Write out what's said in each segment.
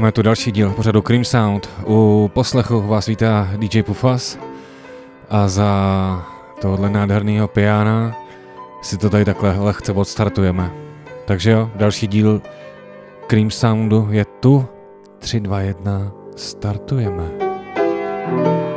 máme tu další díl pořadu Cream Sound. U poslechu vás vítá DJ Pufas a za tohle nádherného piana si to tady takhle lehce odstartujeme. Takže jo, další díl Cream Soundu je tu. 3, 2, 1, startujeme. thank you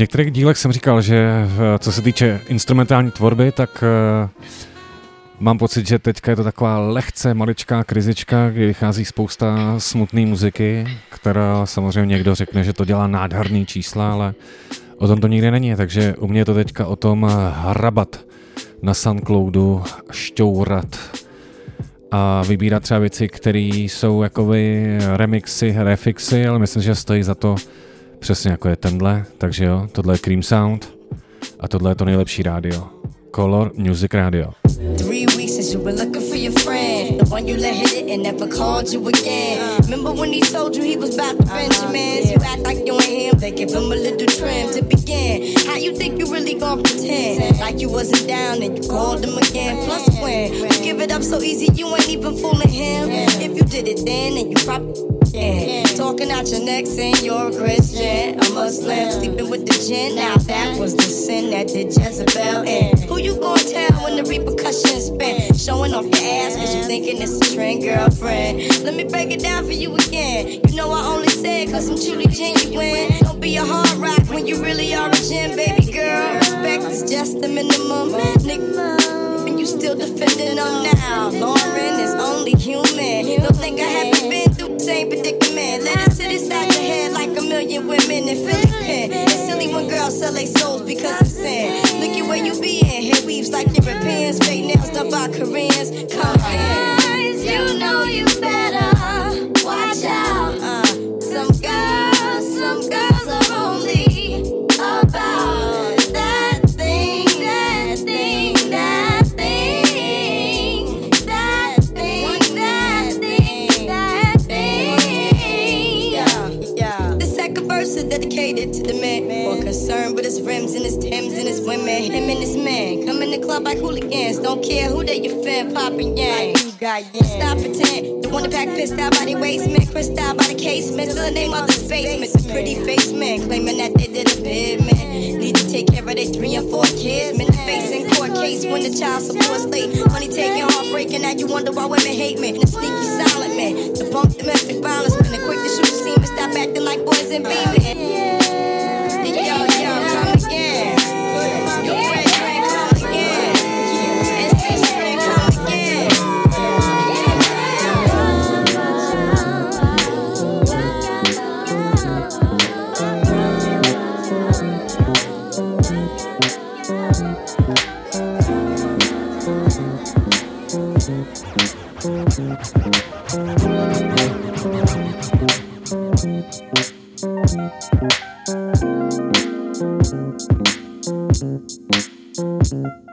některých dílech jsem říkal, že co se týče instrumentální tvorby, tak uh, mám pocit, že teďka je to taková lehce maličká krizička, kdy vychází spousta smutné muziky, která samozřejmě někdo řekne, že to dělá nádherný čísla, ale o tom to nikdy není, takže u mě je to teďka o tom hrabat na Soundcloudu, šťourat a vybírat třeba věci, které jsou jakoby remixy, refixy, ale myslím, že stojí za to Přesně jako je tenhle, takže jo, tohle je Cream Sound a tohle je to nejlepší rádio. Color Music Radio. Three weeks since you were looking for your friend, the one you let hit it and never called you again. Remember when he told you he was about to uh-huh, Benjamins? You act like you ain't him, they give him a little trim to begin. How you think you really gonna pretend like you wasn't down and you called him again? Plus when you give it up so easy, you ain't even fooling him. If you did it then, then you probably yeah. Talking out your neck saying you're a Christian, a Muslim, sleeping with the gin. Now that was the sin that did Jezebel in. Who you gonna tell when the repercussions spin? Showing off your ass cause you thinking it's a trend, girlfriend. Let me break it down for you again. You know I only said cause I'm truly genuine. Don't be a hard rock when you really are a gem, baby girl. Respect is just the minimum. Nigga, and you still defending them now. Lauren is only human. Don't think I haven't been through the same predicament. Let it sit inside million women in Philippines. It's silly when girls sell their souls because of sin. Look at where you be in. Hair weaves like Europeans. Fake nails done by Koreans. Come in. You know you better watch out. Women. Him and his man. Come in the club like hooligans. Don't care who they your fan, poppin' yang. Stop pretend. The one that pack pissed out by the waistman. Crissed out by the casement. Still the name of the basement. The pretty face man. Claiming that they did a bid, man. Need to take care of their three and four kids. Men in court case when the child support late. Money taking, heartbreaking. Now you wonder why women hate me. The sneaky silent man. The bunk domestic violence. Been the quick to shoot the scene. Stop acting like boys and baby. dneska Thank you.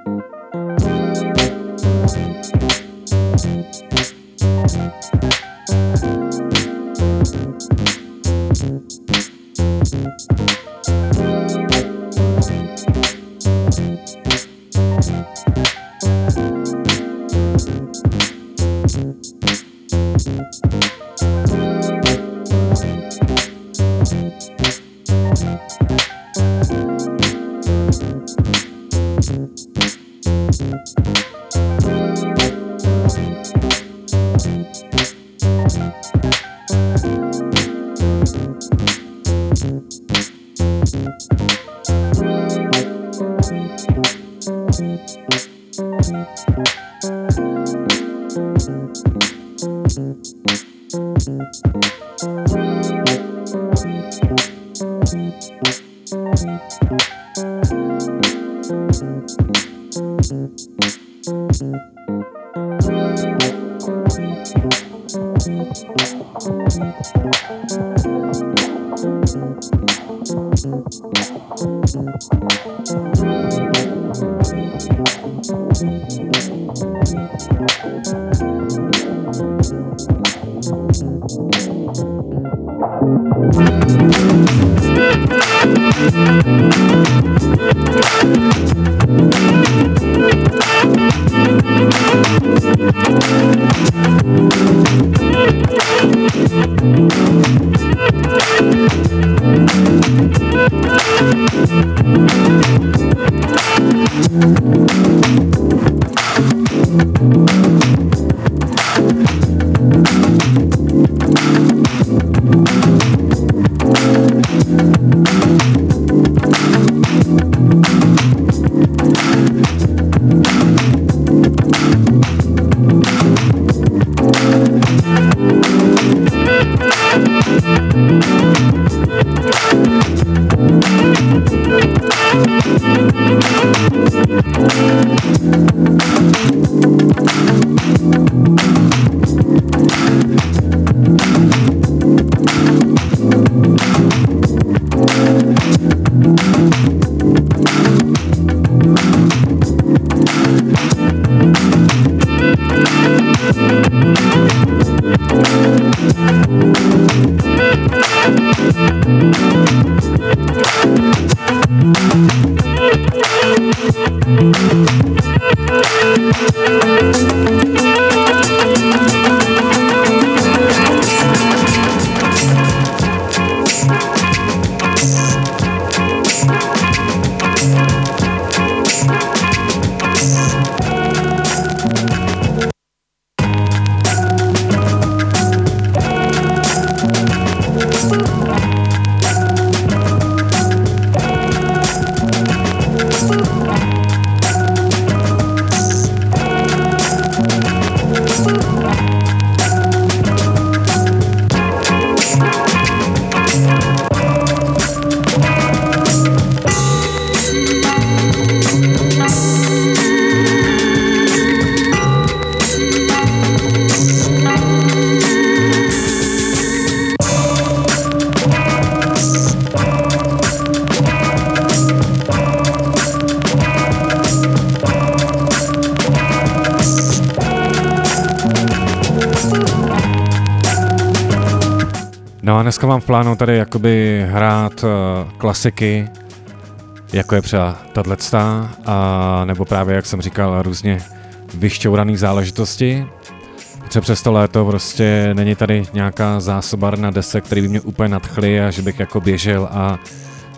Tady jakoby hrát uh, klasiky jako je třeba tato, a nebo právě, jak jsem říkal, různě vyšťouraný záležitosti. Protože přes to léto prostě není tady nějaká zásobarna desek, který by mě úplně nadchly a že bych jako běžel a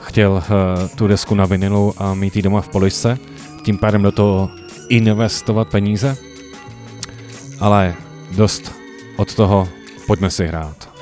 chtěl uh, tu desku na vinilu a mít ji doma v poličce. Tím pádem do toho investovat peníze. Ale dost od toho, pojďme si hrát.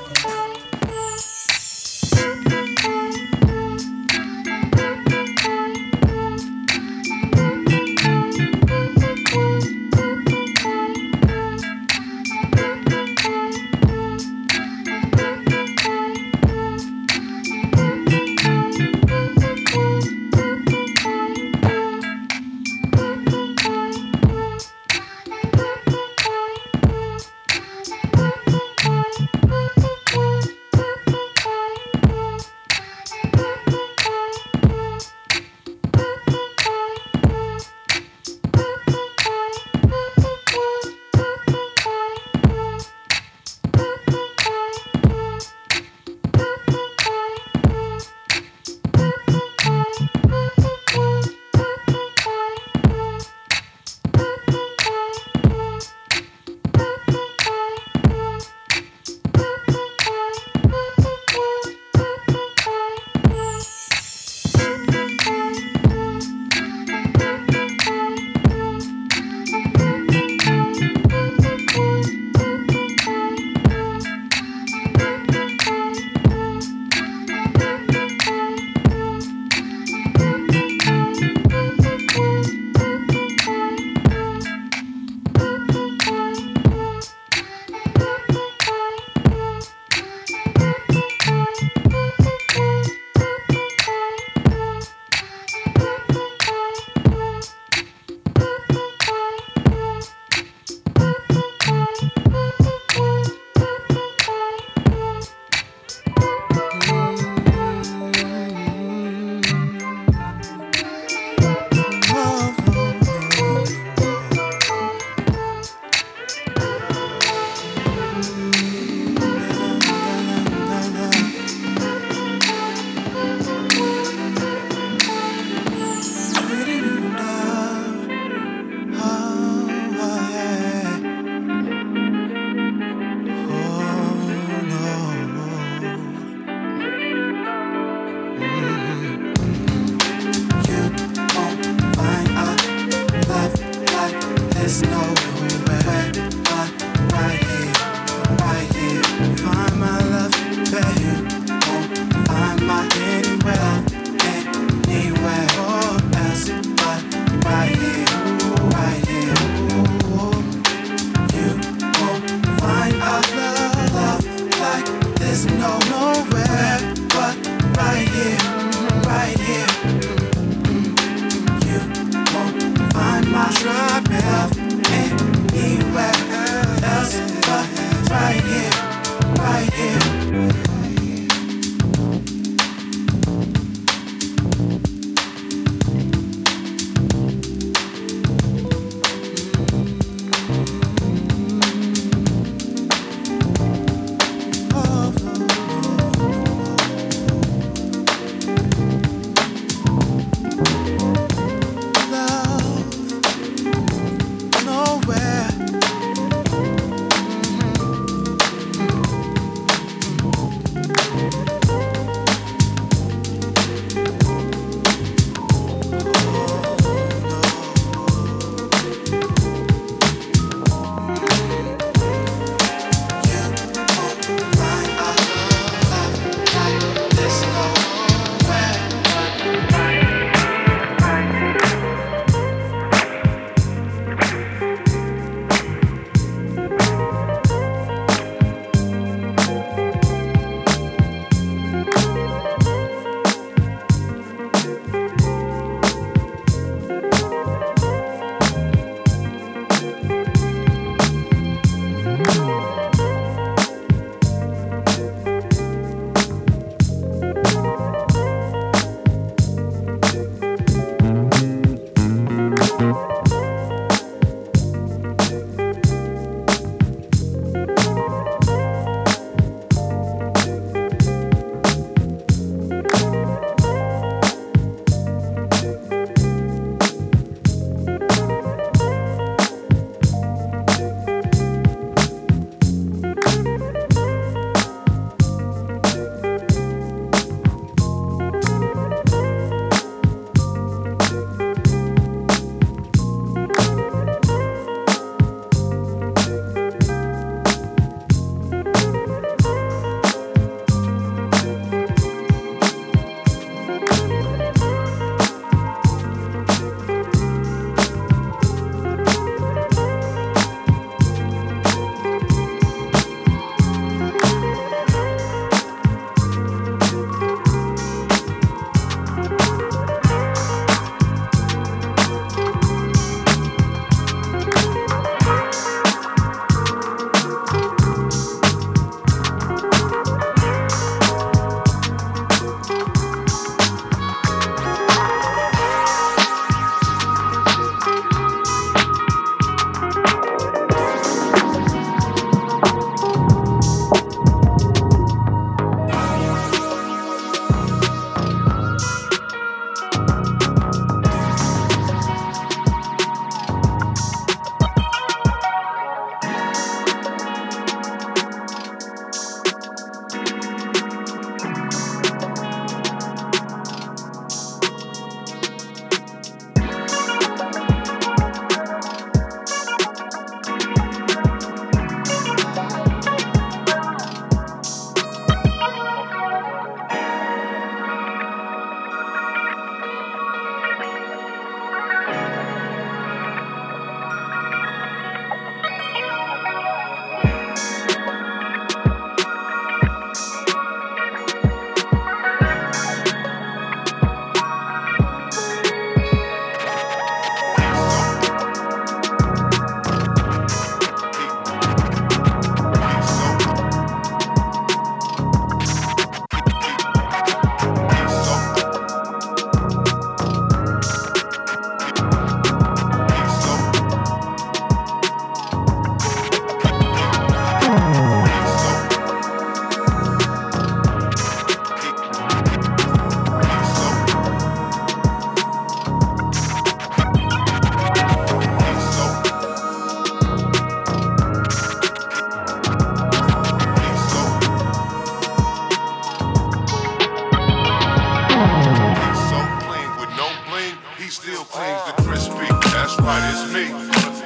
Some clean with no bling, he still clings to crispy. That's right, it's me.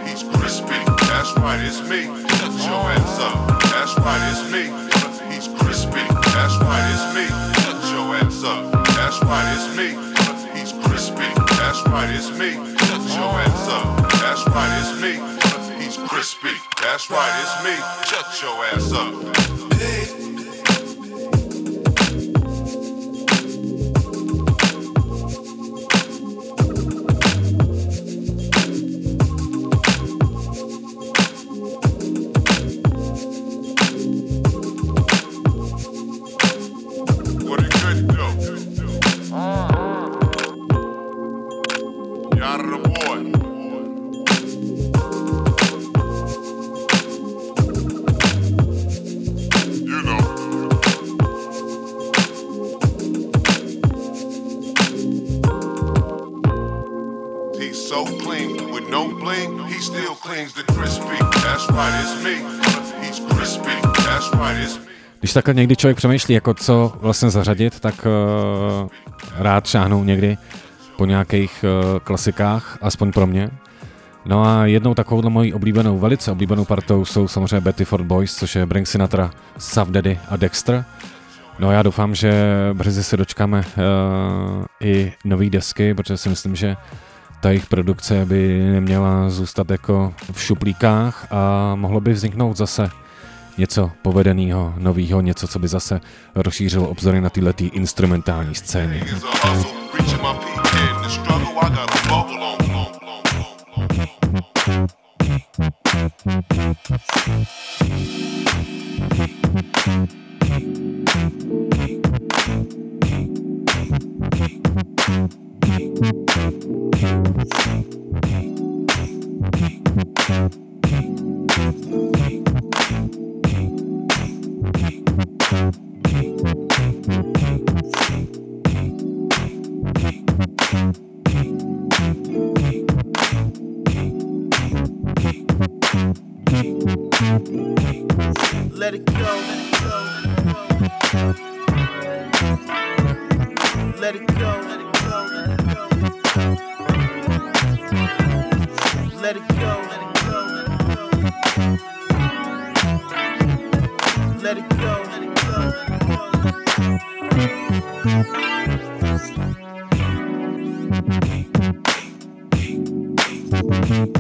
He's crispy. That's right, it's me. Put your hands up. That's right, it's me. He's crispy. That's right, it's me. Put your hands up. That's right, it's me. He's crispy. That's right, it's me. Put your hands up. That's right, it's me. He's crispy. That's right, it's me. Shut your ass up. Když takhle někdy člověk přemýšlí, jako co vlastně zařadit, tak uh, rád šáhnu někdy po nějakých uh, klasikách, aspoň pro mě. No a jednou takovou mojí oblíbenou, velice oblíbenou partou jsou samozřejmě Betty Ford Boys, což je Frank Sinatra, Sav Daddy a Dexter. No a já doufám, že brzy se dočkáme uh, i nový desky, protože si myslím, že ta jejich produkce by neměla zůstat jako v šuplíkách a mohlo by vzniknout zase něco povedeného, nového, něco, co by zase rozšířilo obzory na tyhle instrumentální scény. Thank Let it go, let it go, let it go. Let it go, let it go, let it go. Let it go, let it go. keep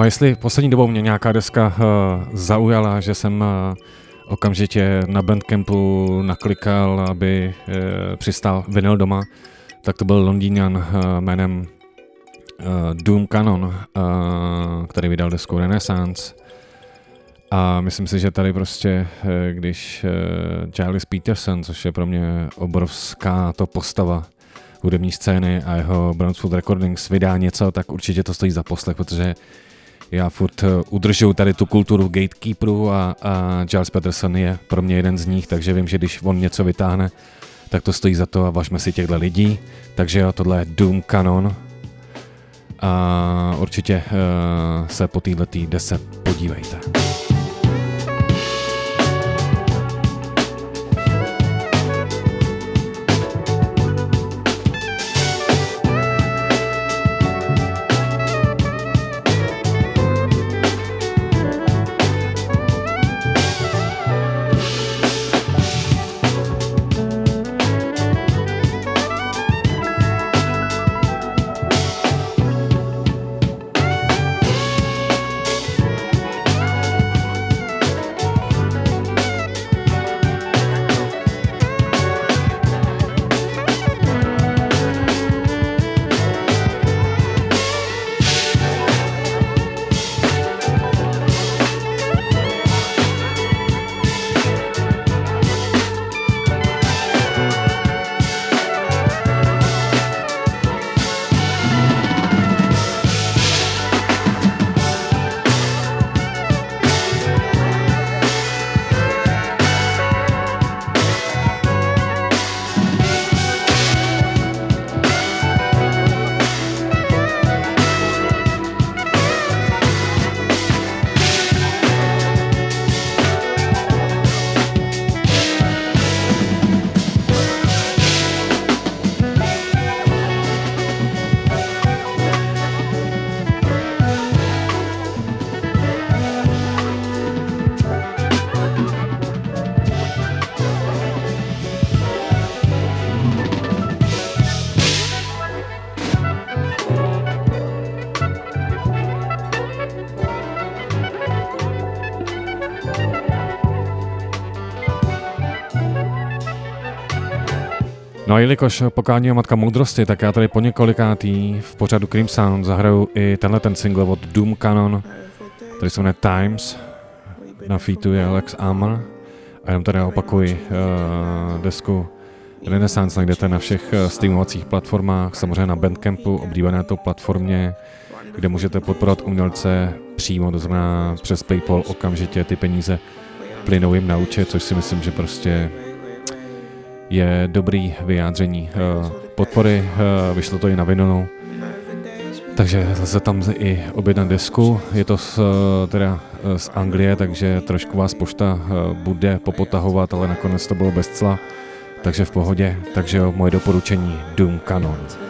No a jestli poslední dobou mě nějaká deska uh, zaujala, že jsem uh, okamžitě na Bandcampu naklikal, aby uh, přistál vinyl doma, tak to byl Londýňan uh, jménem uh, Doom Canon, uh, který vydal desku Renaissance. A myslím si, že tady prostě, když uh, Giles Peterson, což je pro mě obrovská to postava hudební scény a jeho Brownswood Recordings vydá něco, tak určitě to stojí za poslech, protože já furt udržuju tady tu kulturu gatekeeperů a, a Giles Peterson je pro mě jeden z nich, takže vím, že když on něco vytáhne, tak to stojí za to a važme si těchto lidí. Takže jo, tohle je Doom Canon. A určitě uh, se po této dese podívejte. Jelikož pokání je matka moudrosti, tak já tady po několikátý v pořadu Cream Sound zahraju i tenhle ten single od Doom Canon, který se jmenuje Times. Na featu je Alex Amr. A jenom tady opakuji uh, desku Renaissance najdete na všech uh, streamovacích platformách, samozřejmě na Bandcampu, oblíbené to platformě, kde můžete podporovat umělce přímo, to znamená přes PayPal okamžitě ty peníze plynou jim na účet, což si myslím, že prostě je dobrý vyjádření eh, podpory, eh, vyšlo to i na vinylu. Takže lze tam i objednat desku, je to z, eh, teda z Anglie, takže trošku vás pošta bude popotahovat, ale nakonec to bylo bez cla, takže v pohodě. Takže moje doporučení Doom Canon.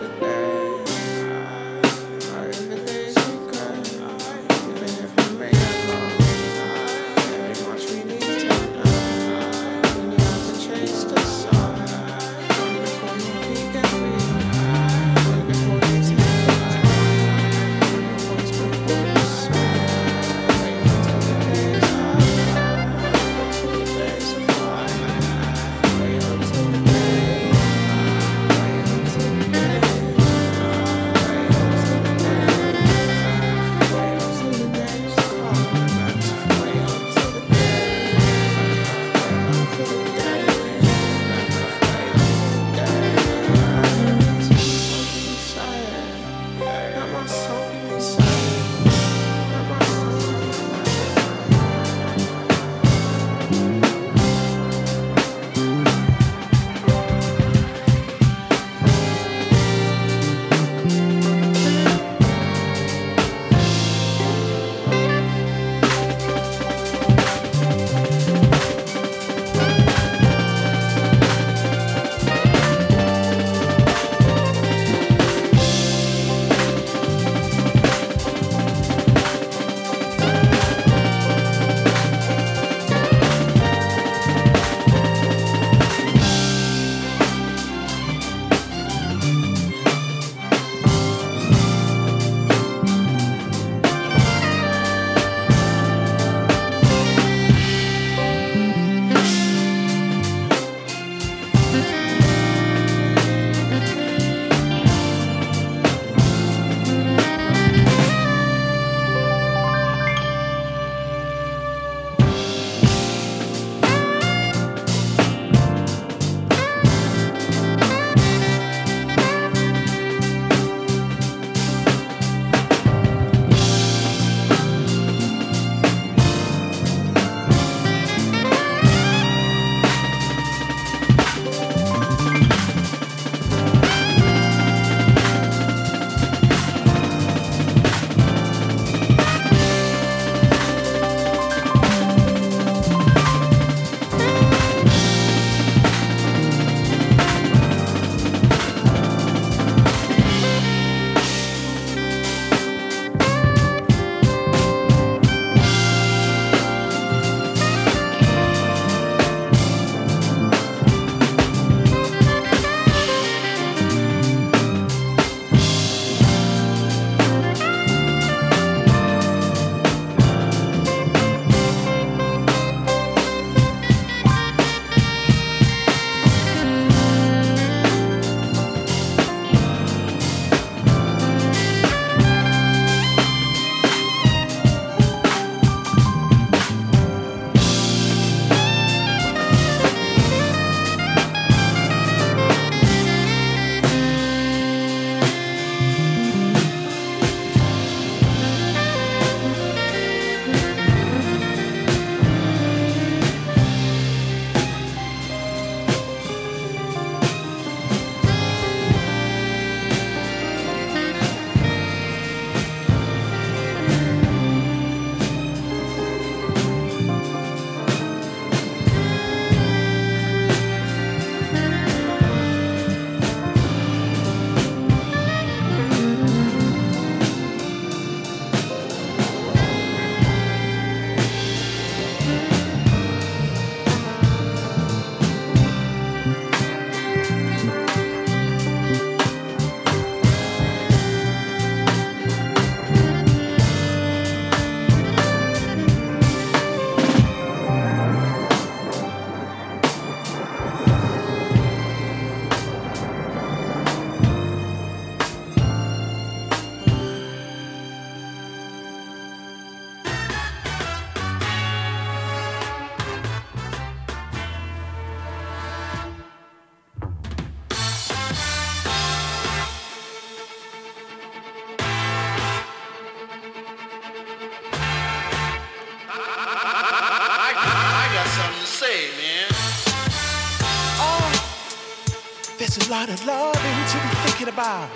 There's a lot of loving to be thinking about.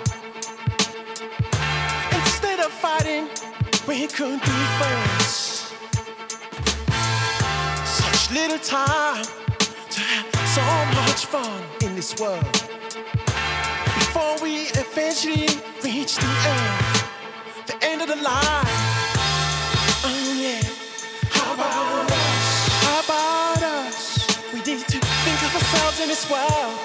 Instead of fighting, we could be friends. Such little time to have so much fun in this world. Before we eventually reach the end, the end of the line. Oh yeah. How about us? How about us? We need to think of ourselves in this world.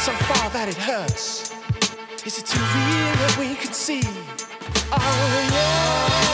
so far that it hurts. Is it too real that we can see? Oh yeah.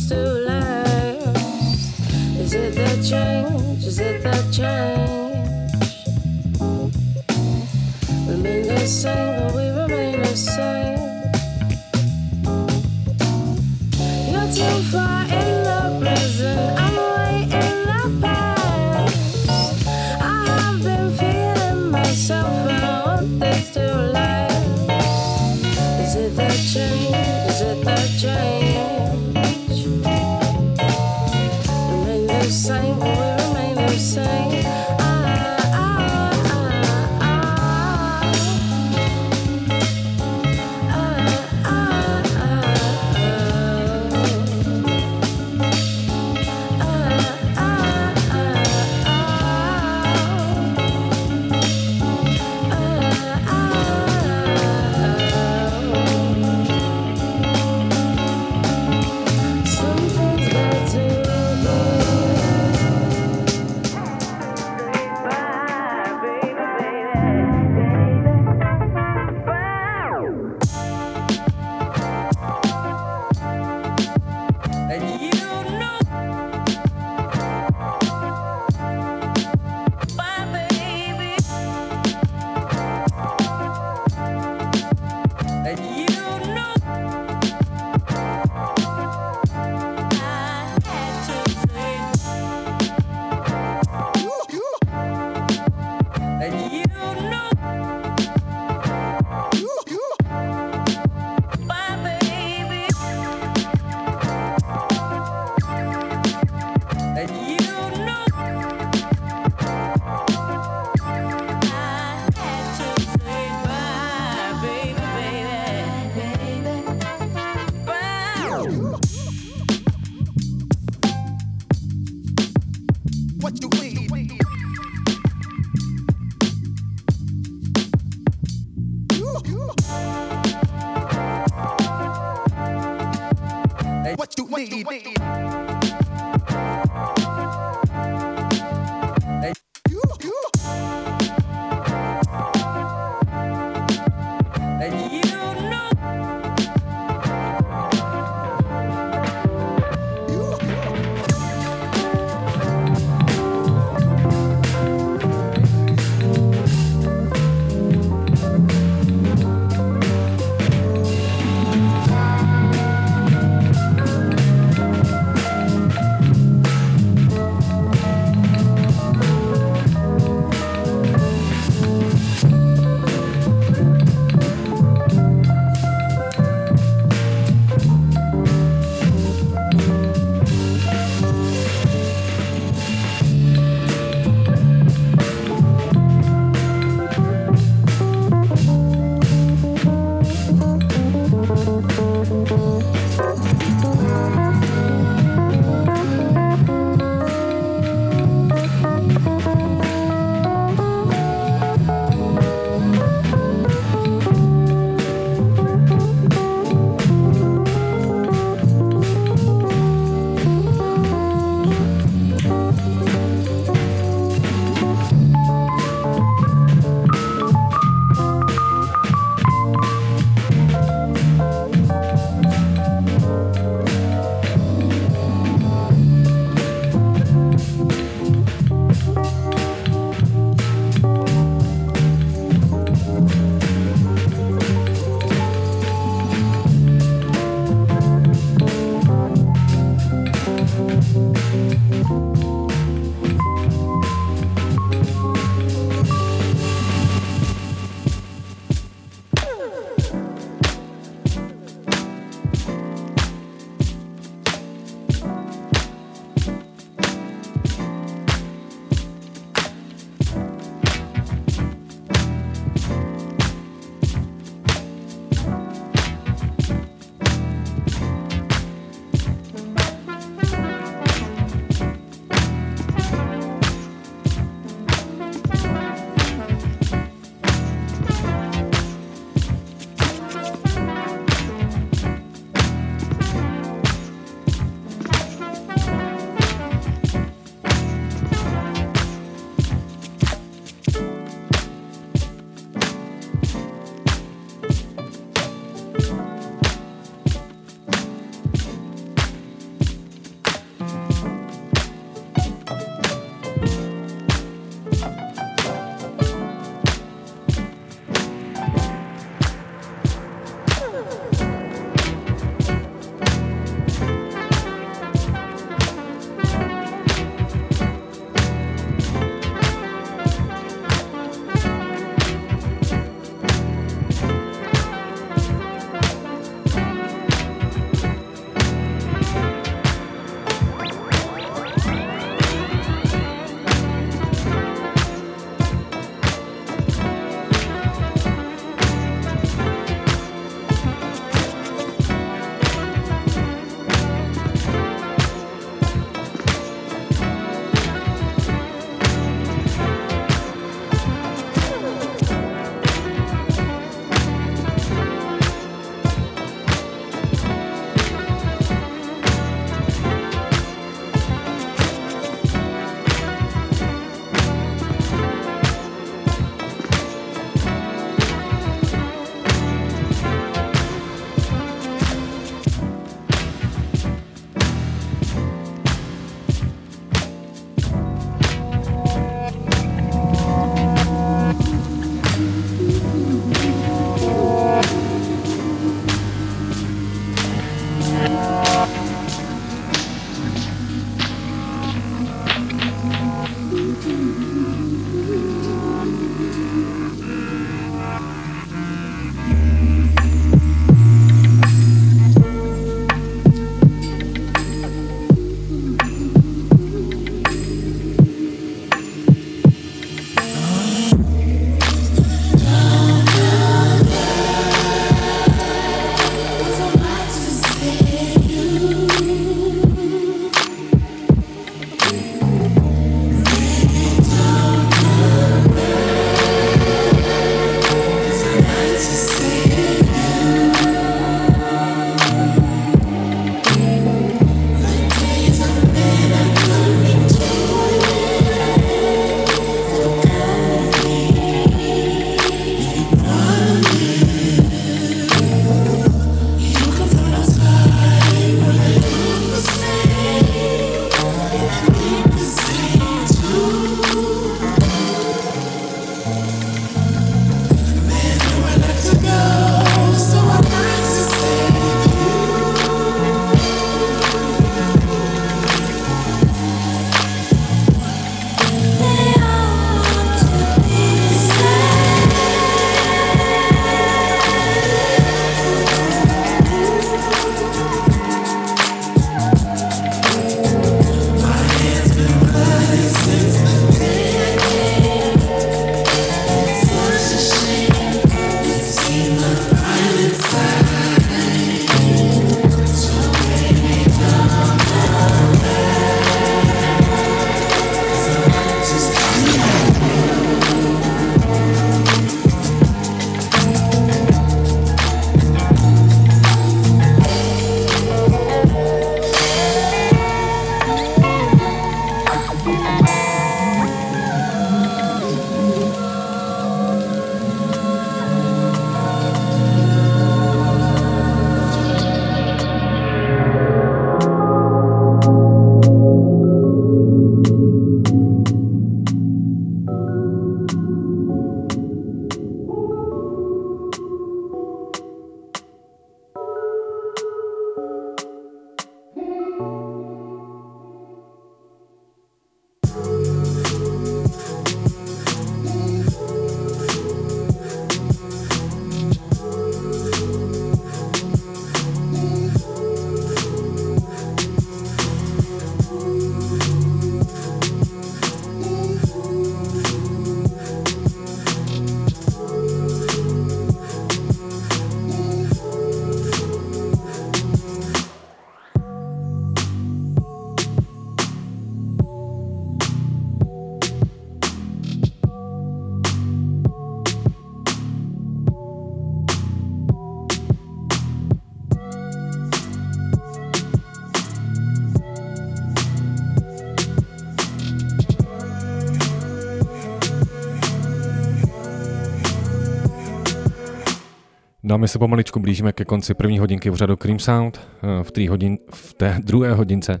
A my se pomaličku blížíme ke konci první hodinky v řadu Cream Sound. Eh, V té, hodin, v té druhé hodince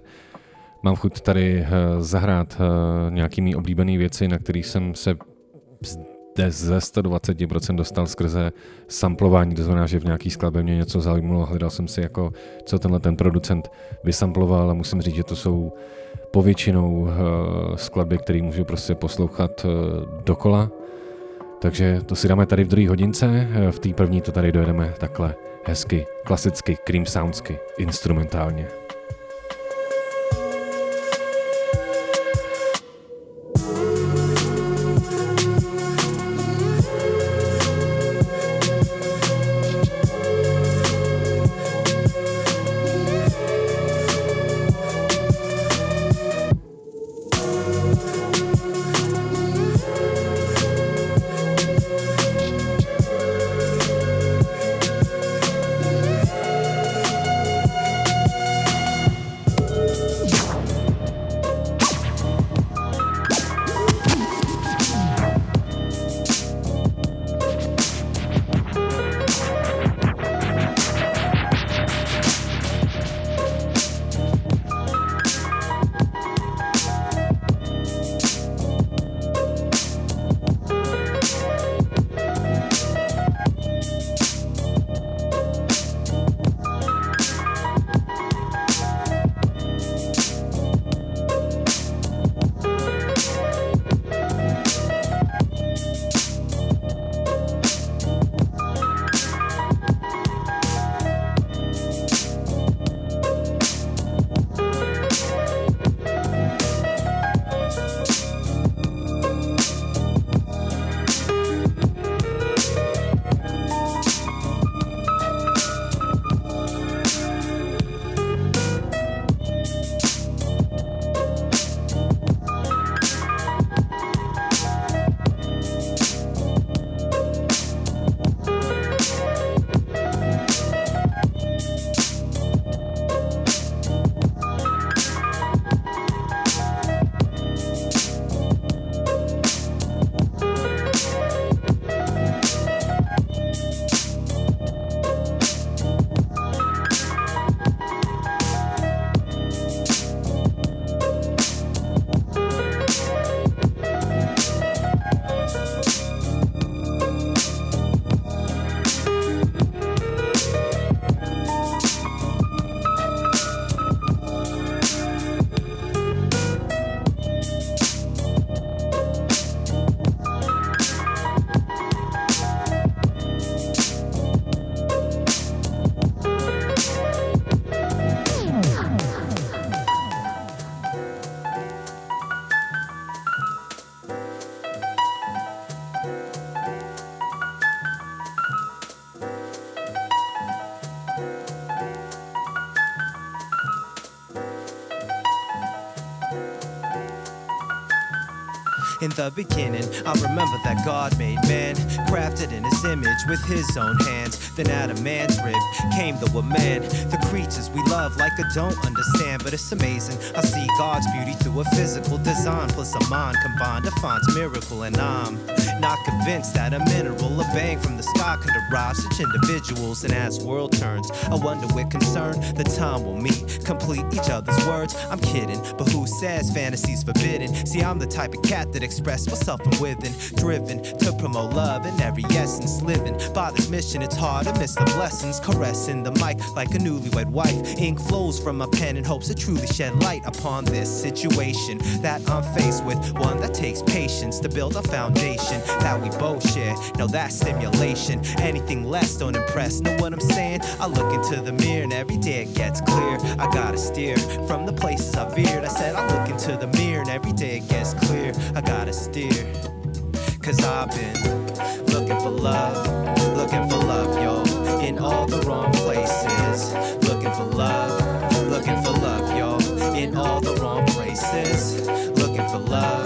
mám chuť tady eh, zahrát eh, nějaký mý oblíbený věci, na kterých jsem se zde ze 120% dostal skrze samplování, to znamená, že v nějaký skladbě mě něco zajímalo, hledal jsem si jako, co tenhle ten producent vysamploval a musím říct, že to jsou povětšinou skladby, které můžu prostě poslouchat dokola. Takže to si dáme tady v druhé hodince, v té první to tady dojedeme takhle hezky, klasicky, cream soundsky, instrumentálně. The beginning, I remember that God made man, crafted in his image with his own hands. Then out of man's rib came the woman, the creatures we love like I don't understand, but it's amazing. I see God's beauty through a physical design, plus a mind combined to find miracle, and I'm not convinced that a mineral, a bang from the sky, can derive such individuals. And as world turns, I wonder with concern the time will meet, complete each other's words. I'm kidding, but who says fantasy's forbidden? See, I'm the type of cat that express myself from within, driven to promote love in every essence, living by this mission. It's hard to miss the blessings, caressing the mic like a newlywed wife. Ink flows from my pen in hopes to truly shed light upon this situation that I'm faced with. One that takes patience to build a foundation that we both share. No, that's stimulation. Anything less don't impress. Know what I'm saying? I look into the mirror and every day it gets clear. I gotta steer from the places I veered. I said I look into the mirror and every day it gets clear. I gotta steer. Cause I've been looking for love, looking for love, yo, in all the wrong places. Looking for love, looking for love, yo, in all the wrong places. Looking for love,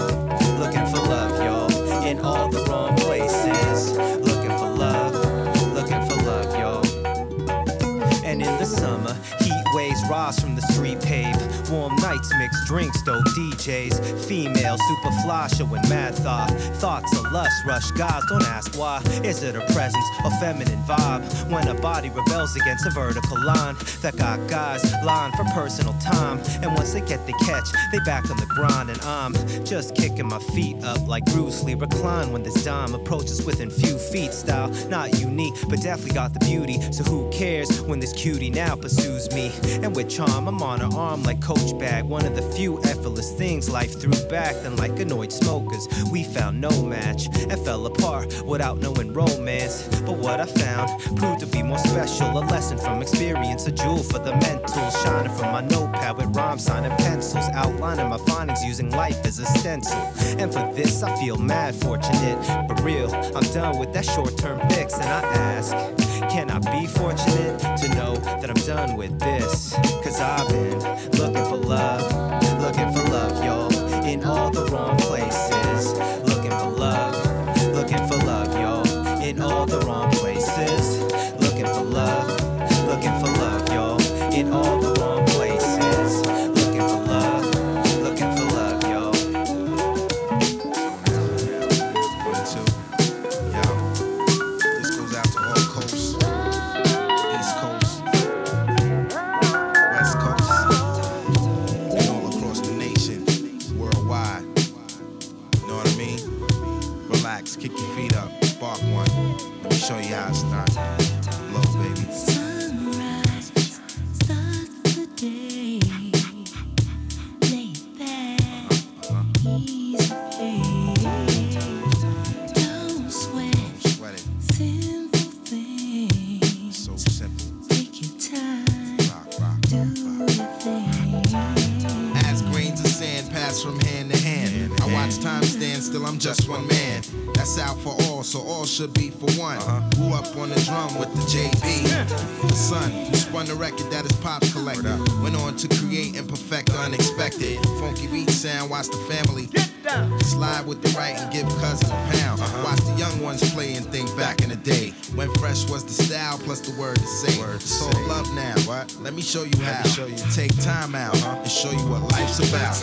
rise from the street pave. Warm nights mixed drinks, dope DJs, female, super fly, showing mad thought. Thoughts of lust, rush guys, don't ask why. Is it a presence or feminine vibe? When a body rebels against a vertical line that got guys lying for personal time. And once they get the catch, they back on the grind, and I'm just kicking my feet up like Bruce Lee. Recline when this dime approaches within few feet. Style not unique, but definitely got the beauty. So who cares when this cutie now pursues me? And with charm, I'm on her arm like Coach Bag. One of the few effortless things life threw back. Then, like annoyed smokers, we found no match and fell apart without knowing romance. But what I found proved to be more special. A lesson from experience, a jewel for the mental. Shining from my notepad with rhymes, signing pencils, outlining my findings using life as a stencil. And for this, I feel mad fortunate. But real, I'm done with that short term fix. And I ask, can I be fortunate to know that I'm done with this? Cause I've been looking for love, looking for love, y'all, in all the wrong with the right and give cousin a pound. Uh-huh. Watch the young ones play and think back in the day. When fresh was the style plus the word to say. It's all love now. What? Let me show you how. Show you. Take time out uh-huh. and show you what life's about,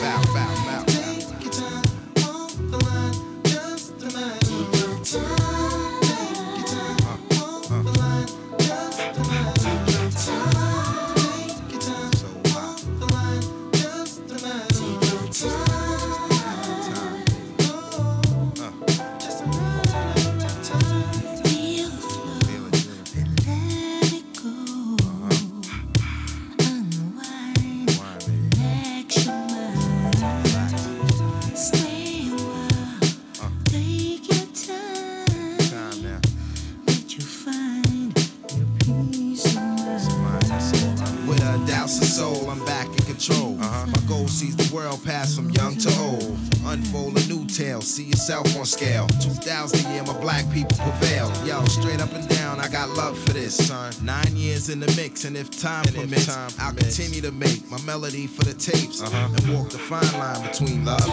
in the mix, and if time permits, I'll continue to make my melody for the tapes and walk the fine line between love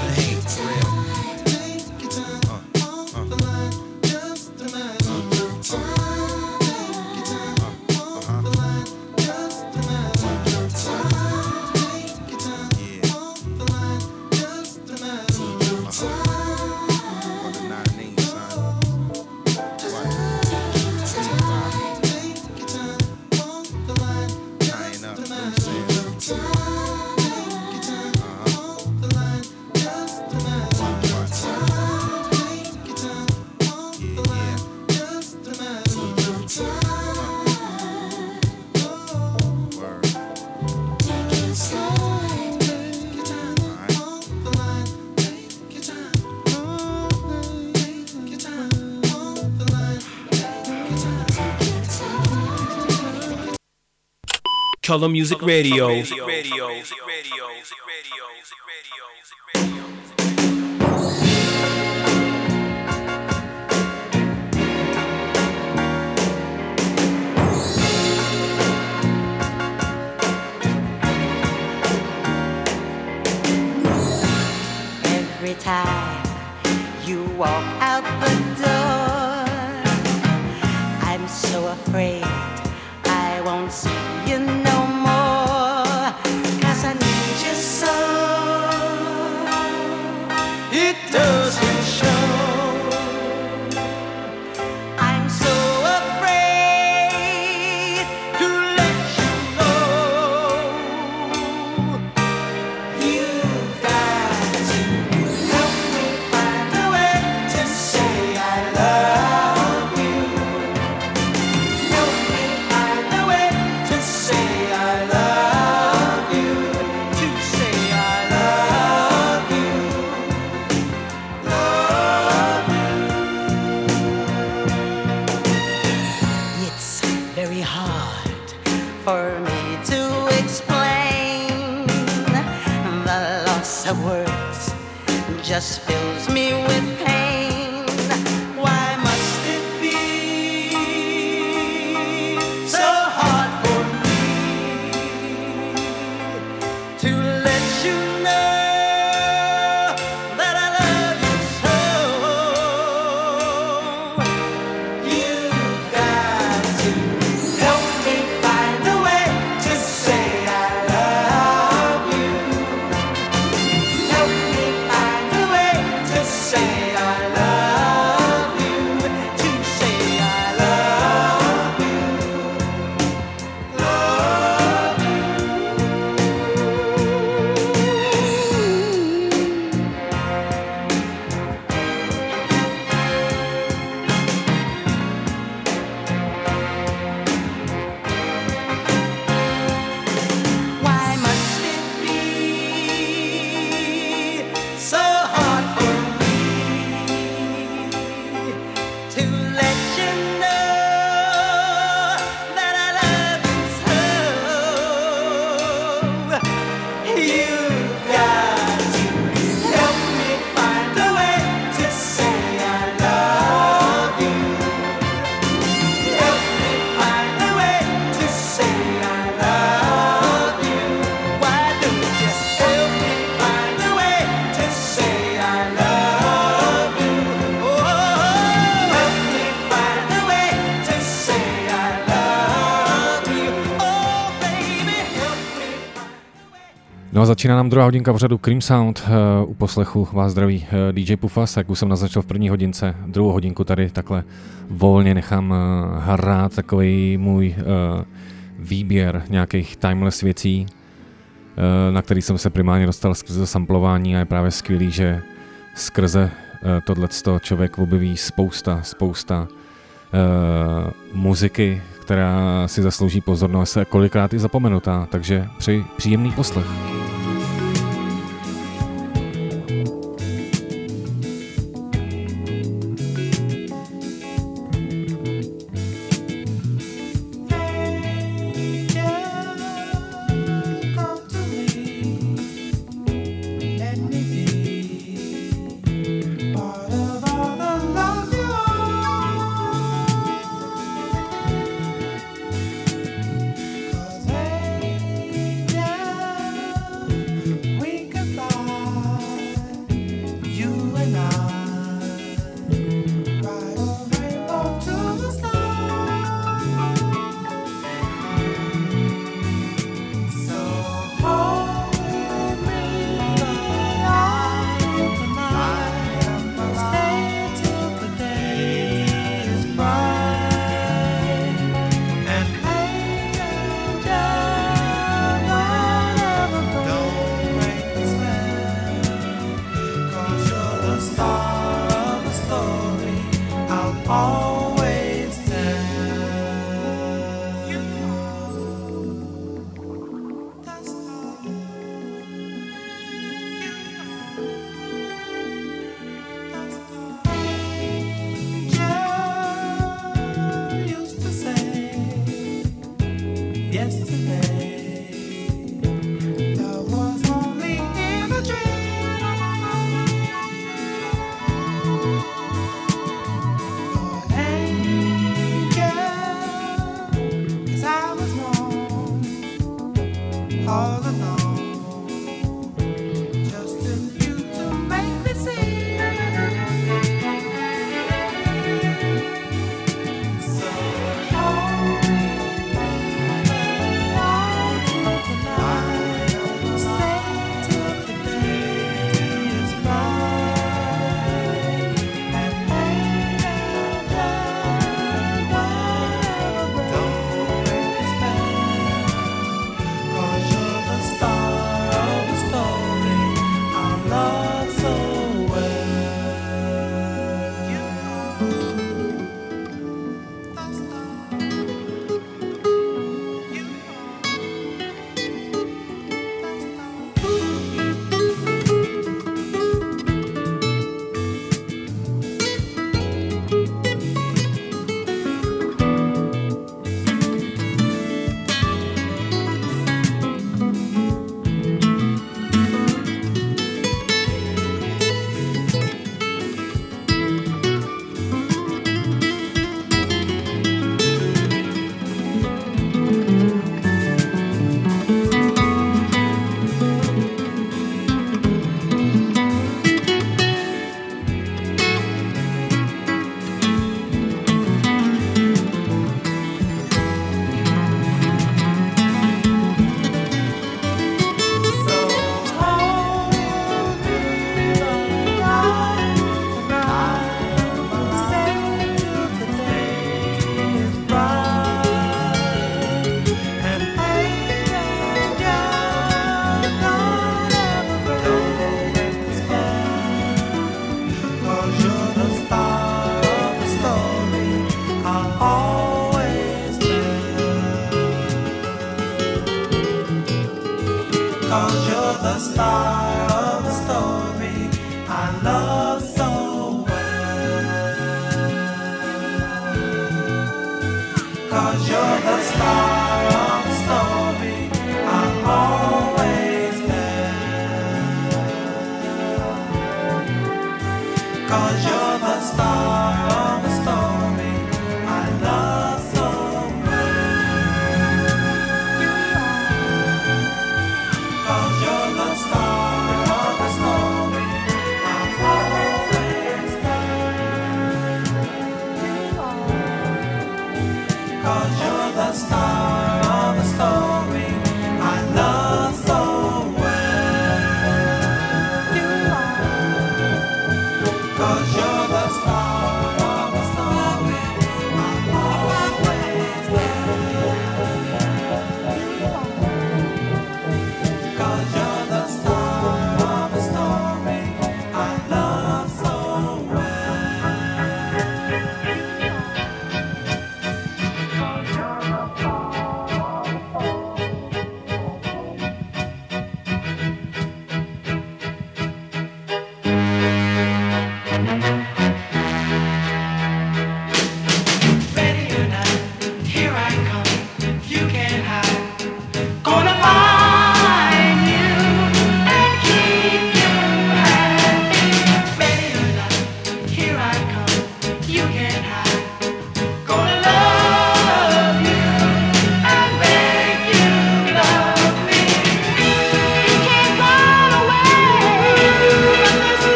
Color Music Radio. začíná nám druhá hodinka pořadu Cream Sound. Eh, u poslechu vás zdraví eh, DJ Pufas, jak už jsem naznačil v první hodince. Druhou hodinku tady takhle volně nechám eh, hrát takový můj výběr nějakých timeless věcí, na který jsem se primárně dostal skrze samplování a je právě skvělý, že skrze tohle člověk objeví spousta, spousta muziky, která si zaslouží pozornost a kolikrát i zapomenutá, takže přeji příjemný poslech.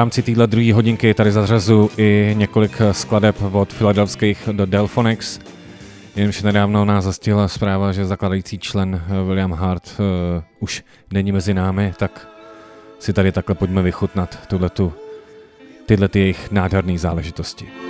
rámci téhle druhé hodinky tady zařazu i několik skladeb od Filadelfských do Delphonics, jenž nedávno nás zastihla zpráva, že zakladající člen eh, William Hart uh, už není mezi námi, tak si tady takhle pojďme vychutnat tuto, tyhle ty jejich nádherné záležitosti.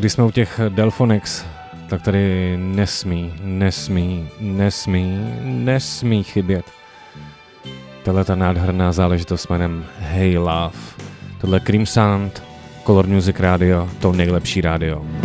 když jsme u těch Delphonics, tak tady nesmí, nesmí, nesmí, nesmí chybět. Tohle ta nádherná záležitost s jménem Hey Love. Tohle Cream Sound, Color Music Radio, to nejlepší rádio.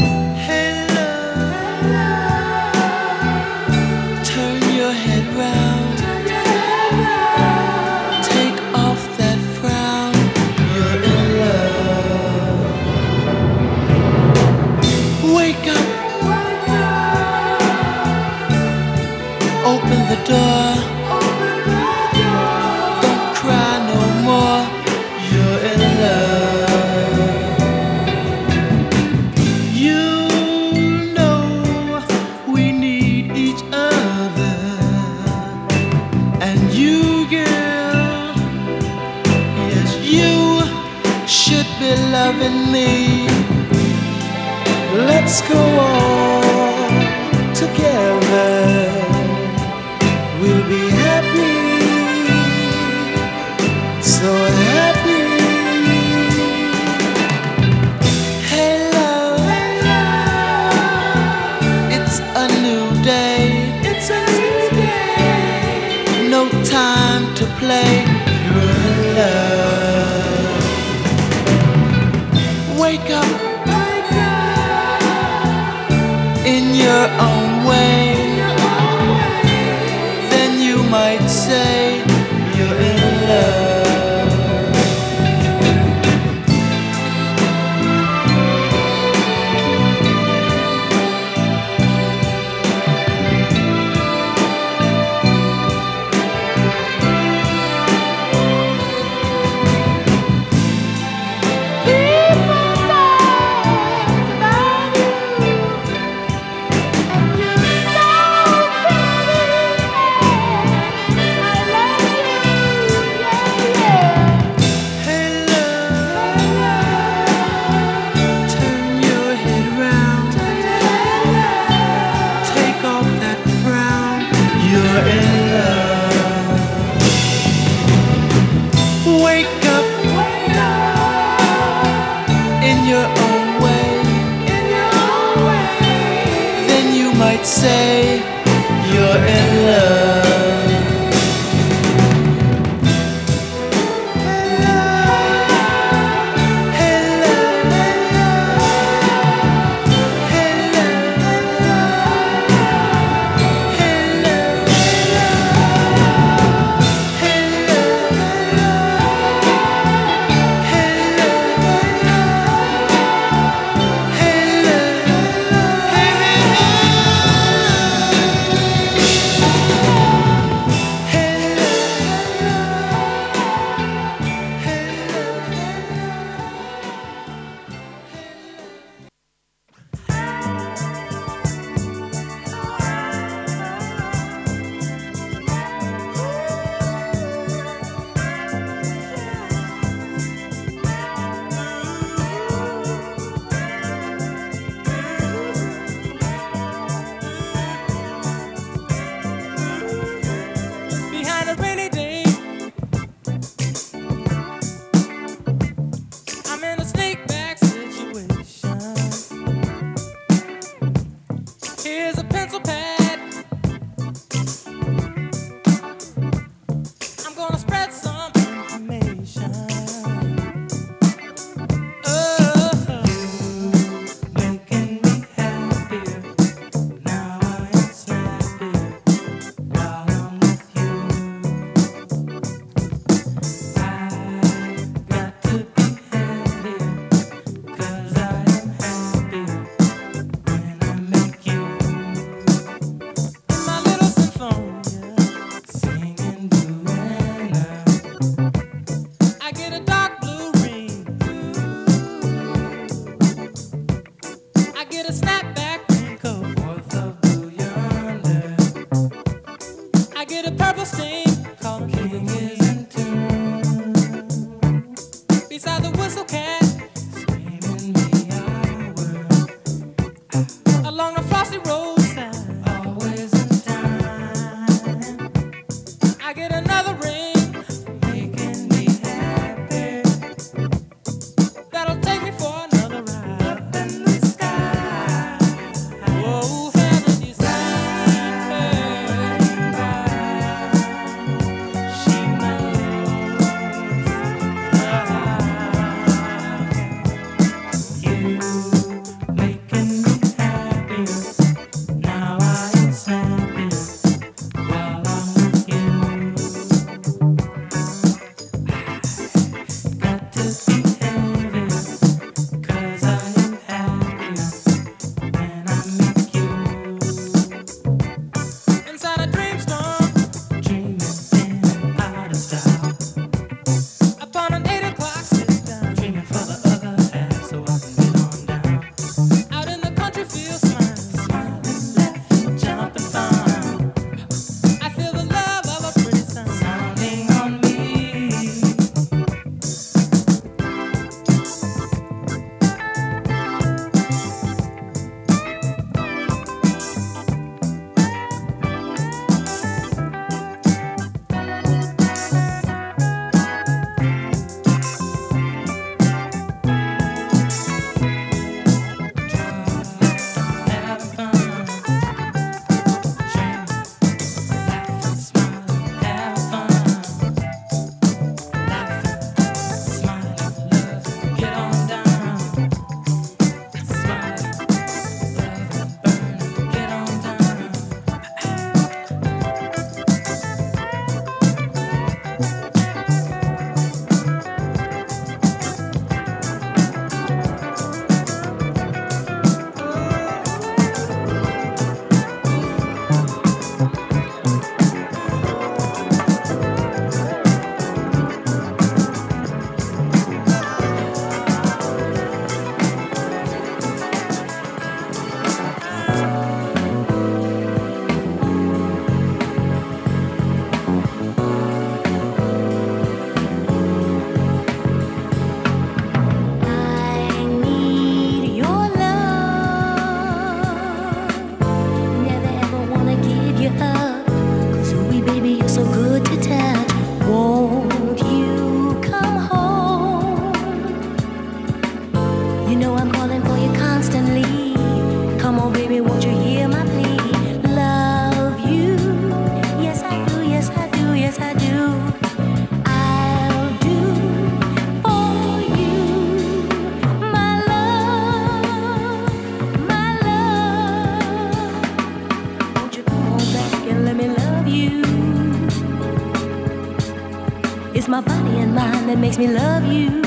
It's my body and mind that makes me love you.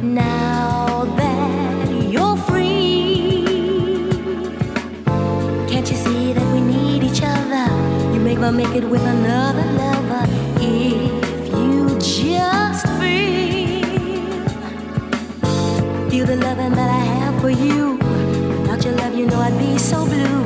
Now that you're free, can't you see that we need each other? You make my make it with another lover. If you just feel, feel the loving that I have for you. Without your love, you know I'd be so blue.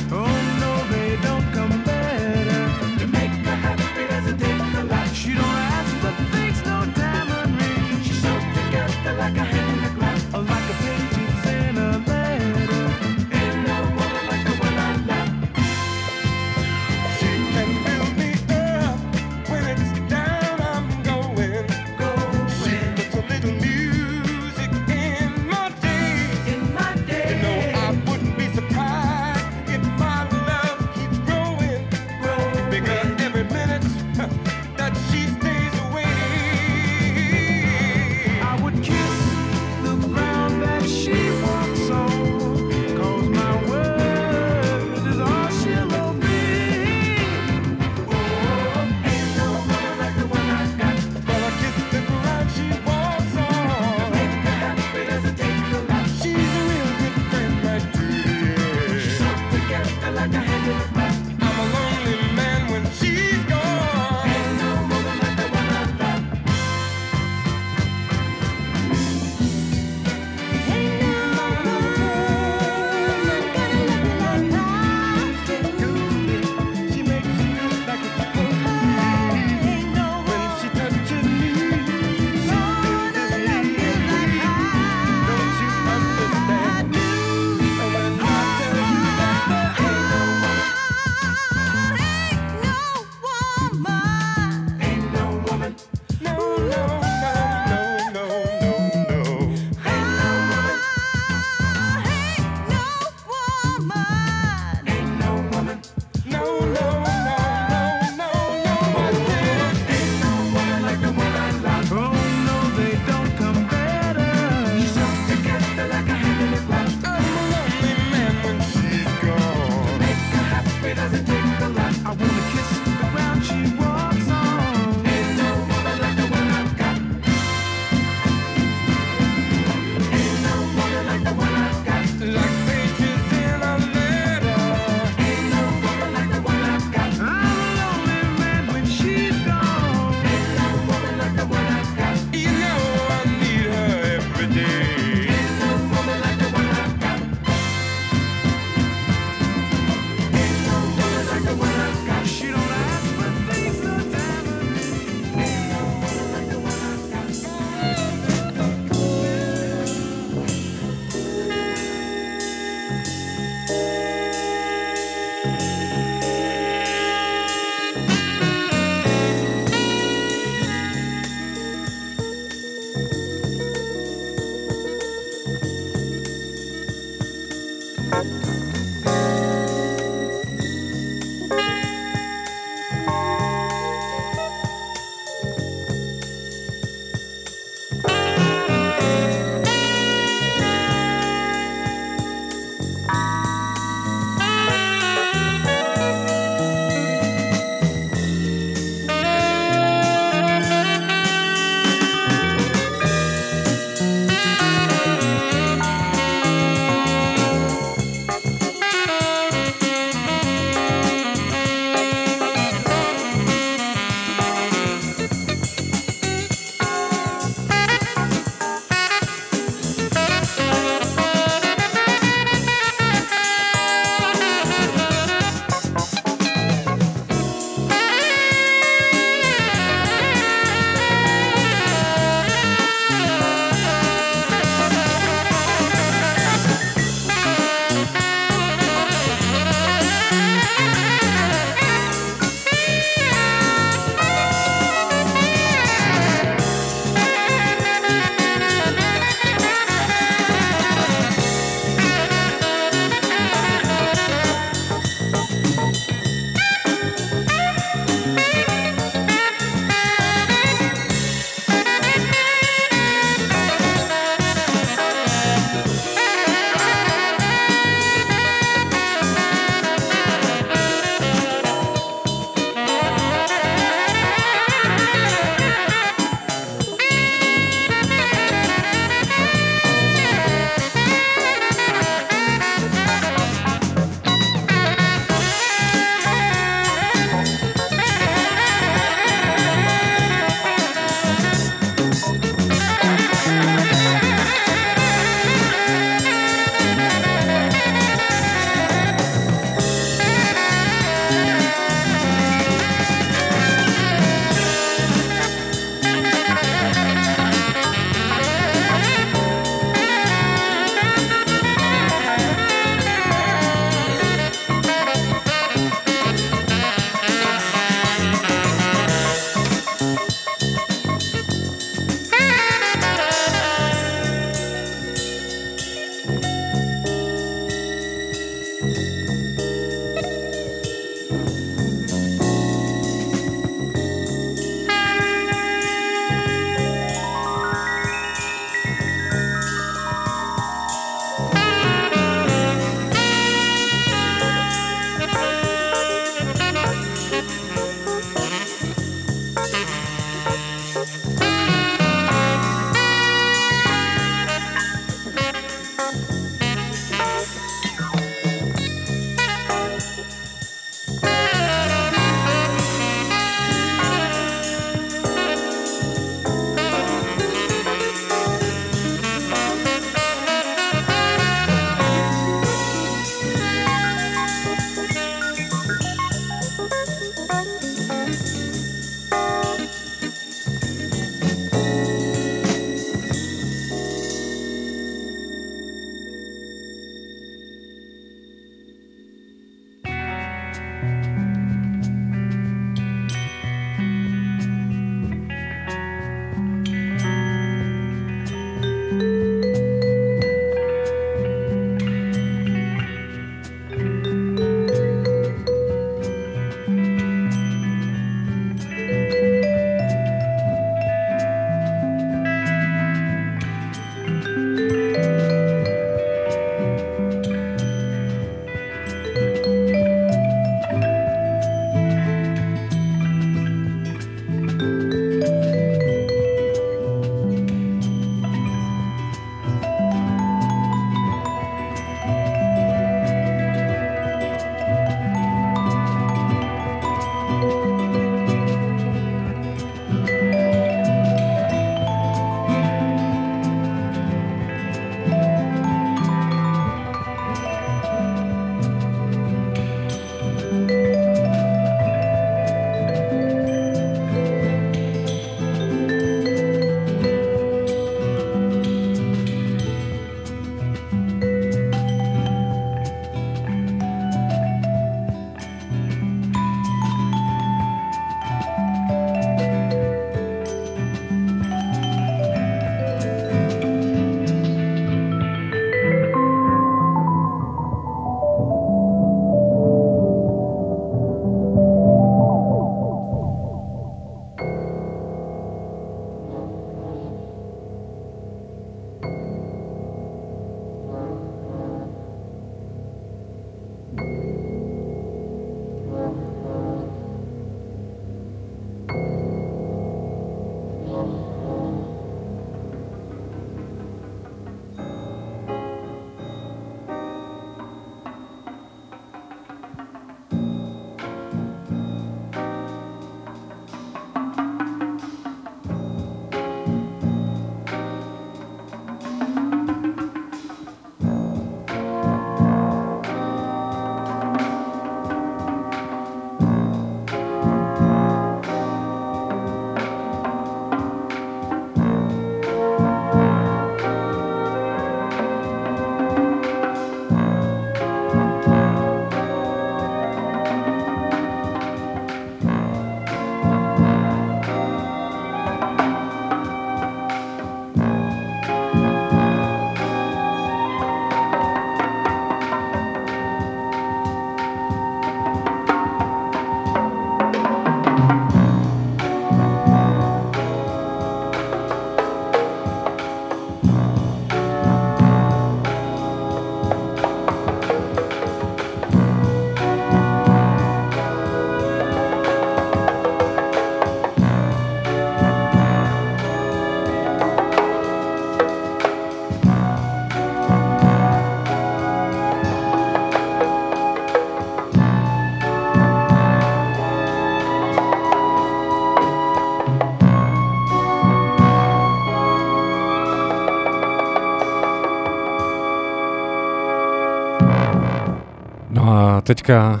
Teďka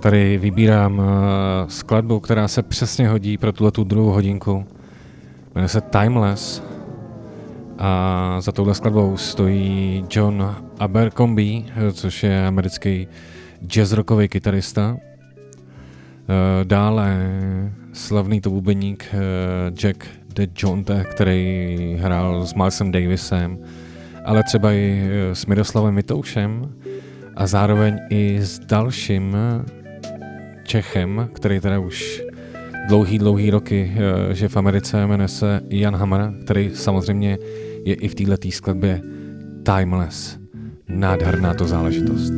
tady vybírám eh, skladbu, která se přesně hodí pro tuhle tu druhou hodinku. Jmenuje se Timeless. A za touhle skladbou stojí John Abercrombie, což je americký jazz rockový kytarista. Eh, Dále slavný to bubeník eh, Jack de Jonte, který hrál s Milesem Davisem, ale třeba i s Miroslavem Mitoušem a zároveň i s dalším Čechem, který teda už dlouhý, dlouhý roky eh, že v Americe, jmenuje se Jan Hammer, který samozřejmě je i v této skladbě Timeless. Nádherná to záležitost.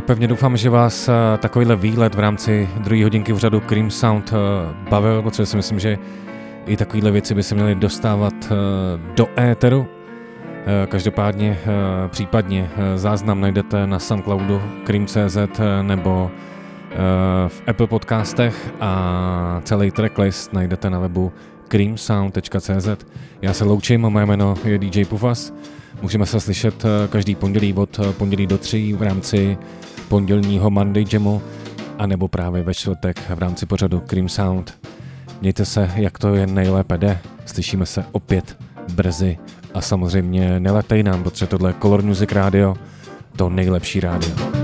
Pevně doufám, že vás eh, takovýhle výlet v rámci druhé hodinky v řadu Cream Sound eh, bavil, protože si myslím, že i takovýhle věci by se měly dostávat eh, do éteru. Každopádně případně záznam najdete na Soundcloudu Cream.cz nebo v Apple podcastech a celý tracklist najdete na webu creamsound.cz. Já se loučím moje jméno je DJ Pufas. Můžeme se slyšet eh, každý pondělí od eh, pondělí do tří v rámci pondělního Monday Jamu a nebo právě ve čtvrtek v rámci pořadu Cream Sound. Mějte se, jak to jen nejlépe jde. Slyšíme se opět brzy a samozřejmě neletej nám, protože tohle je Color Music Radio, to nejlepší rádio.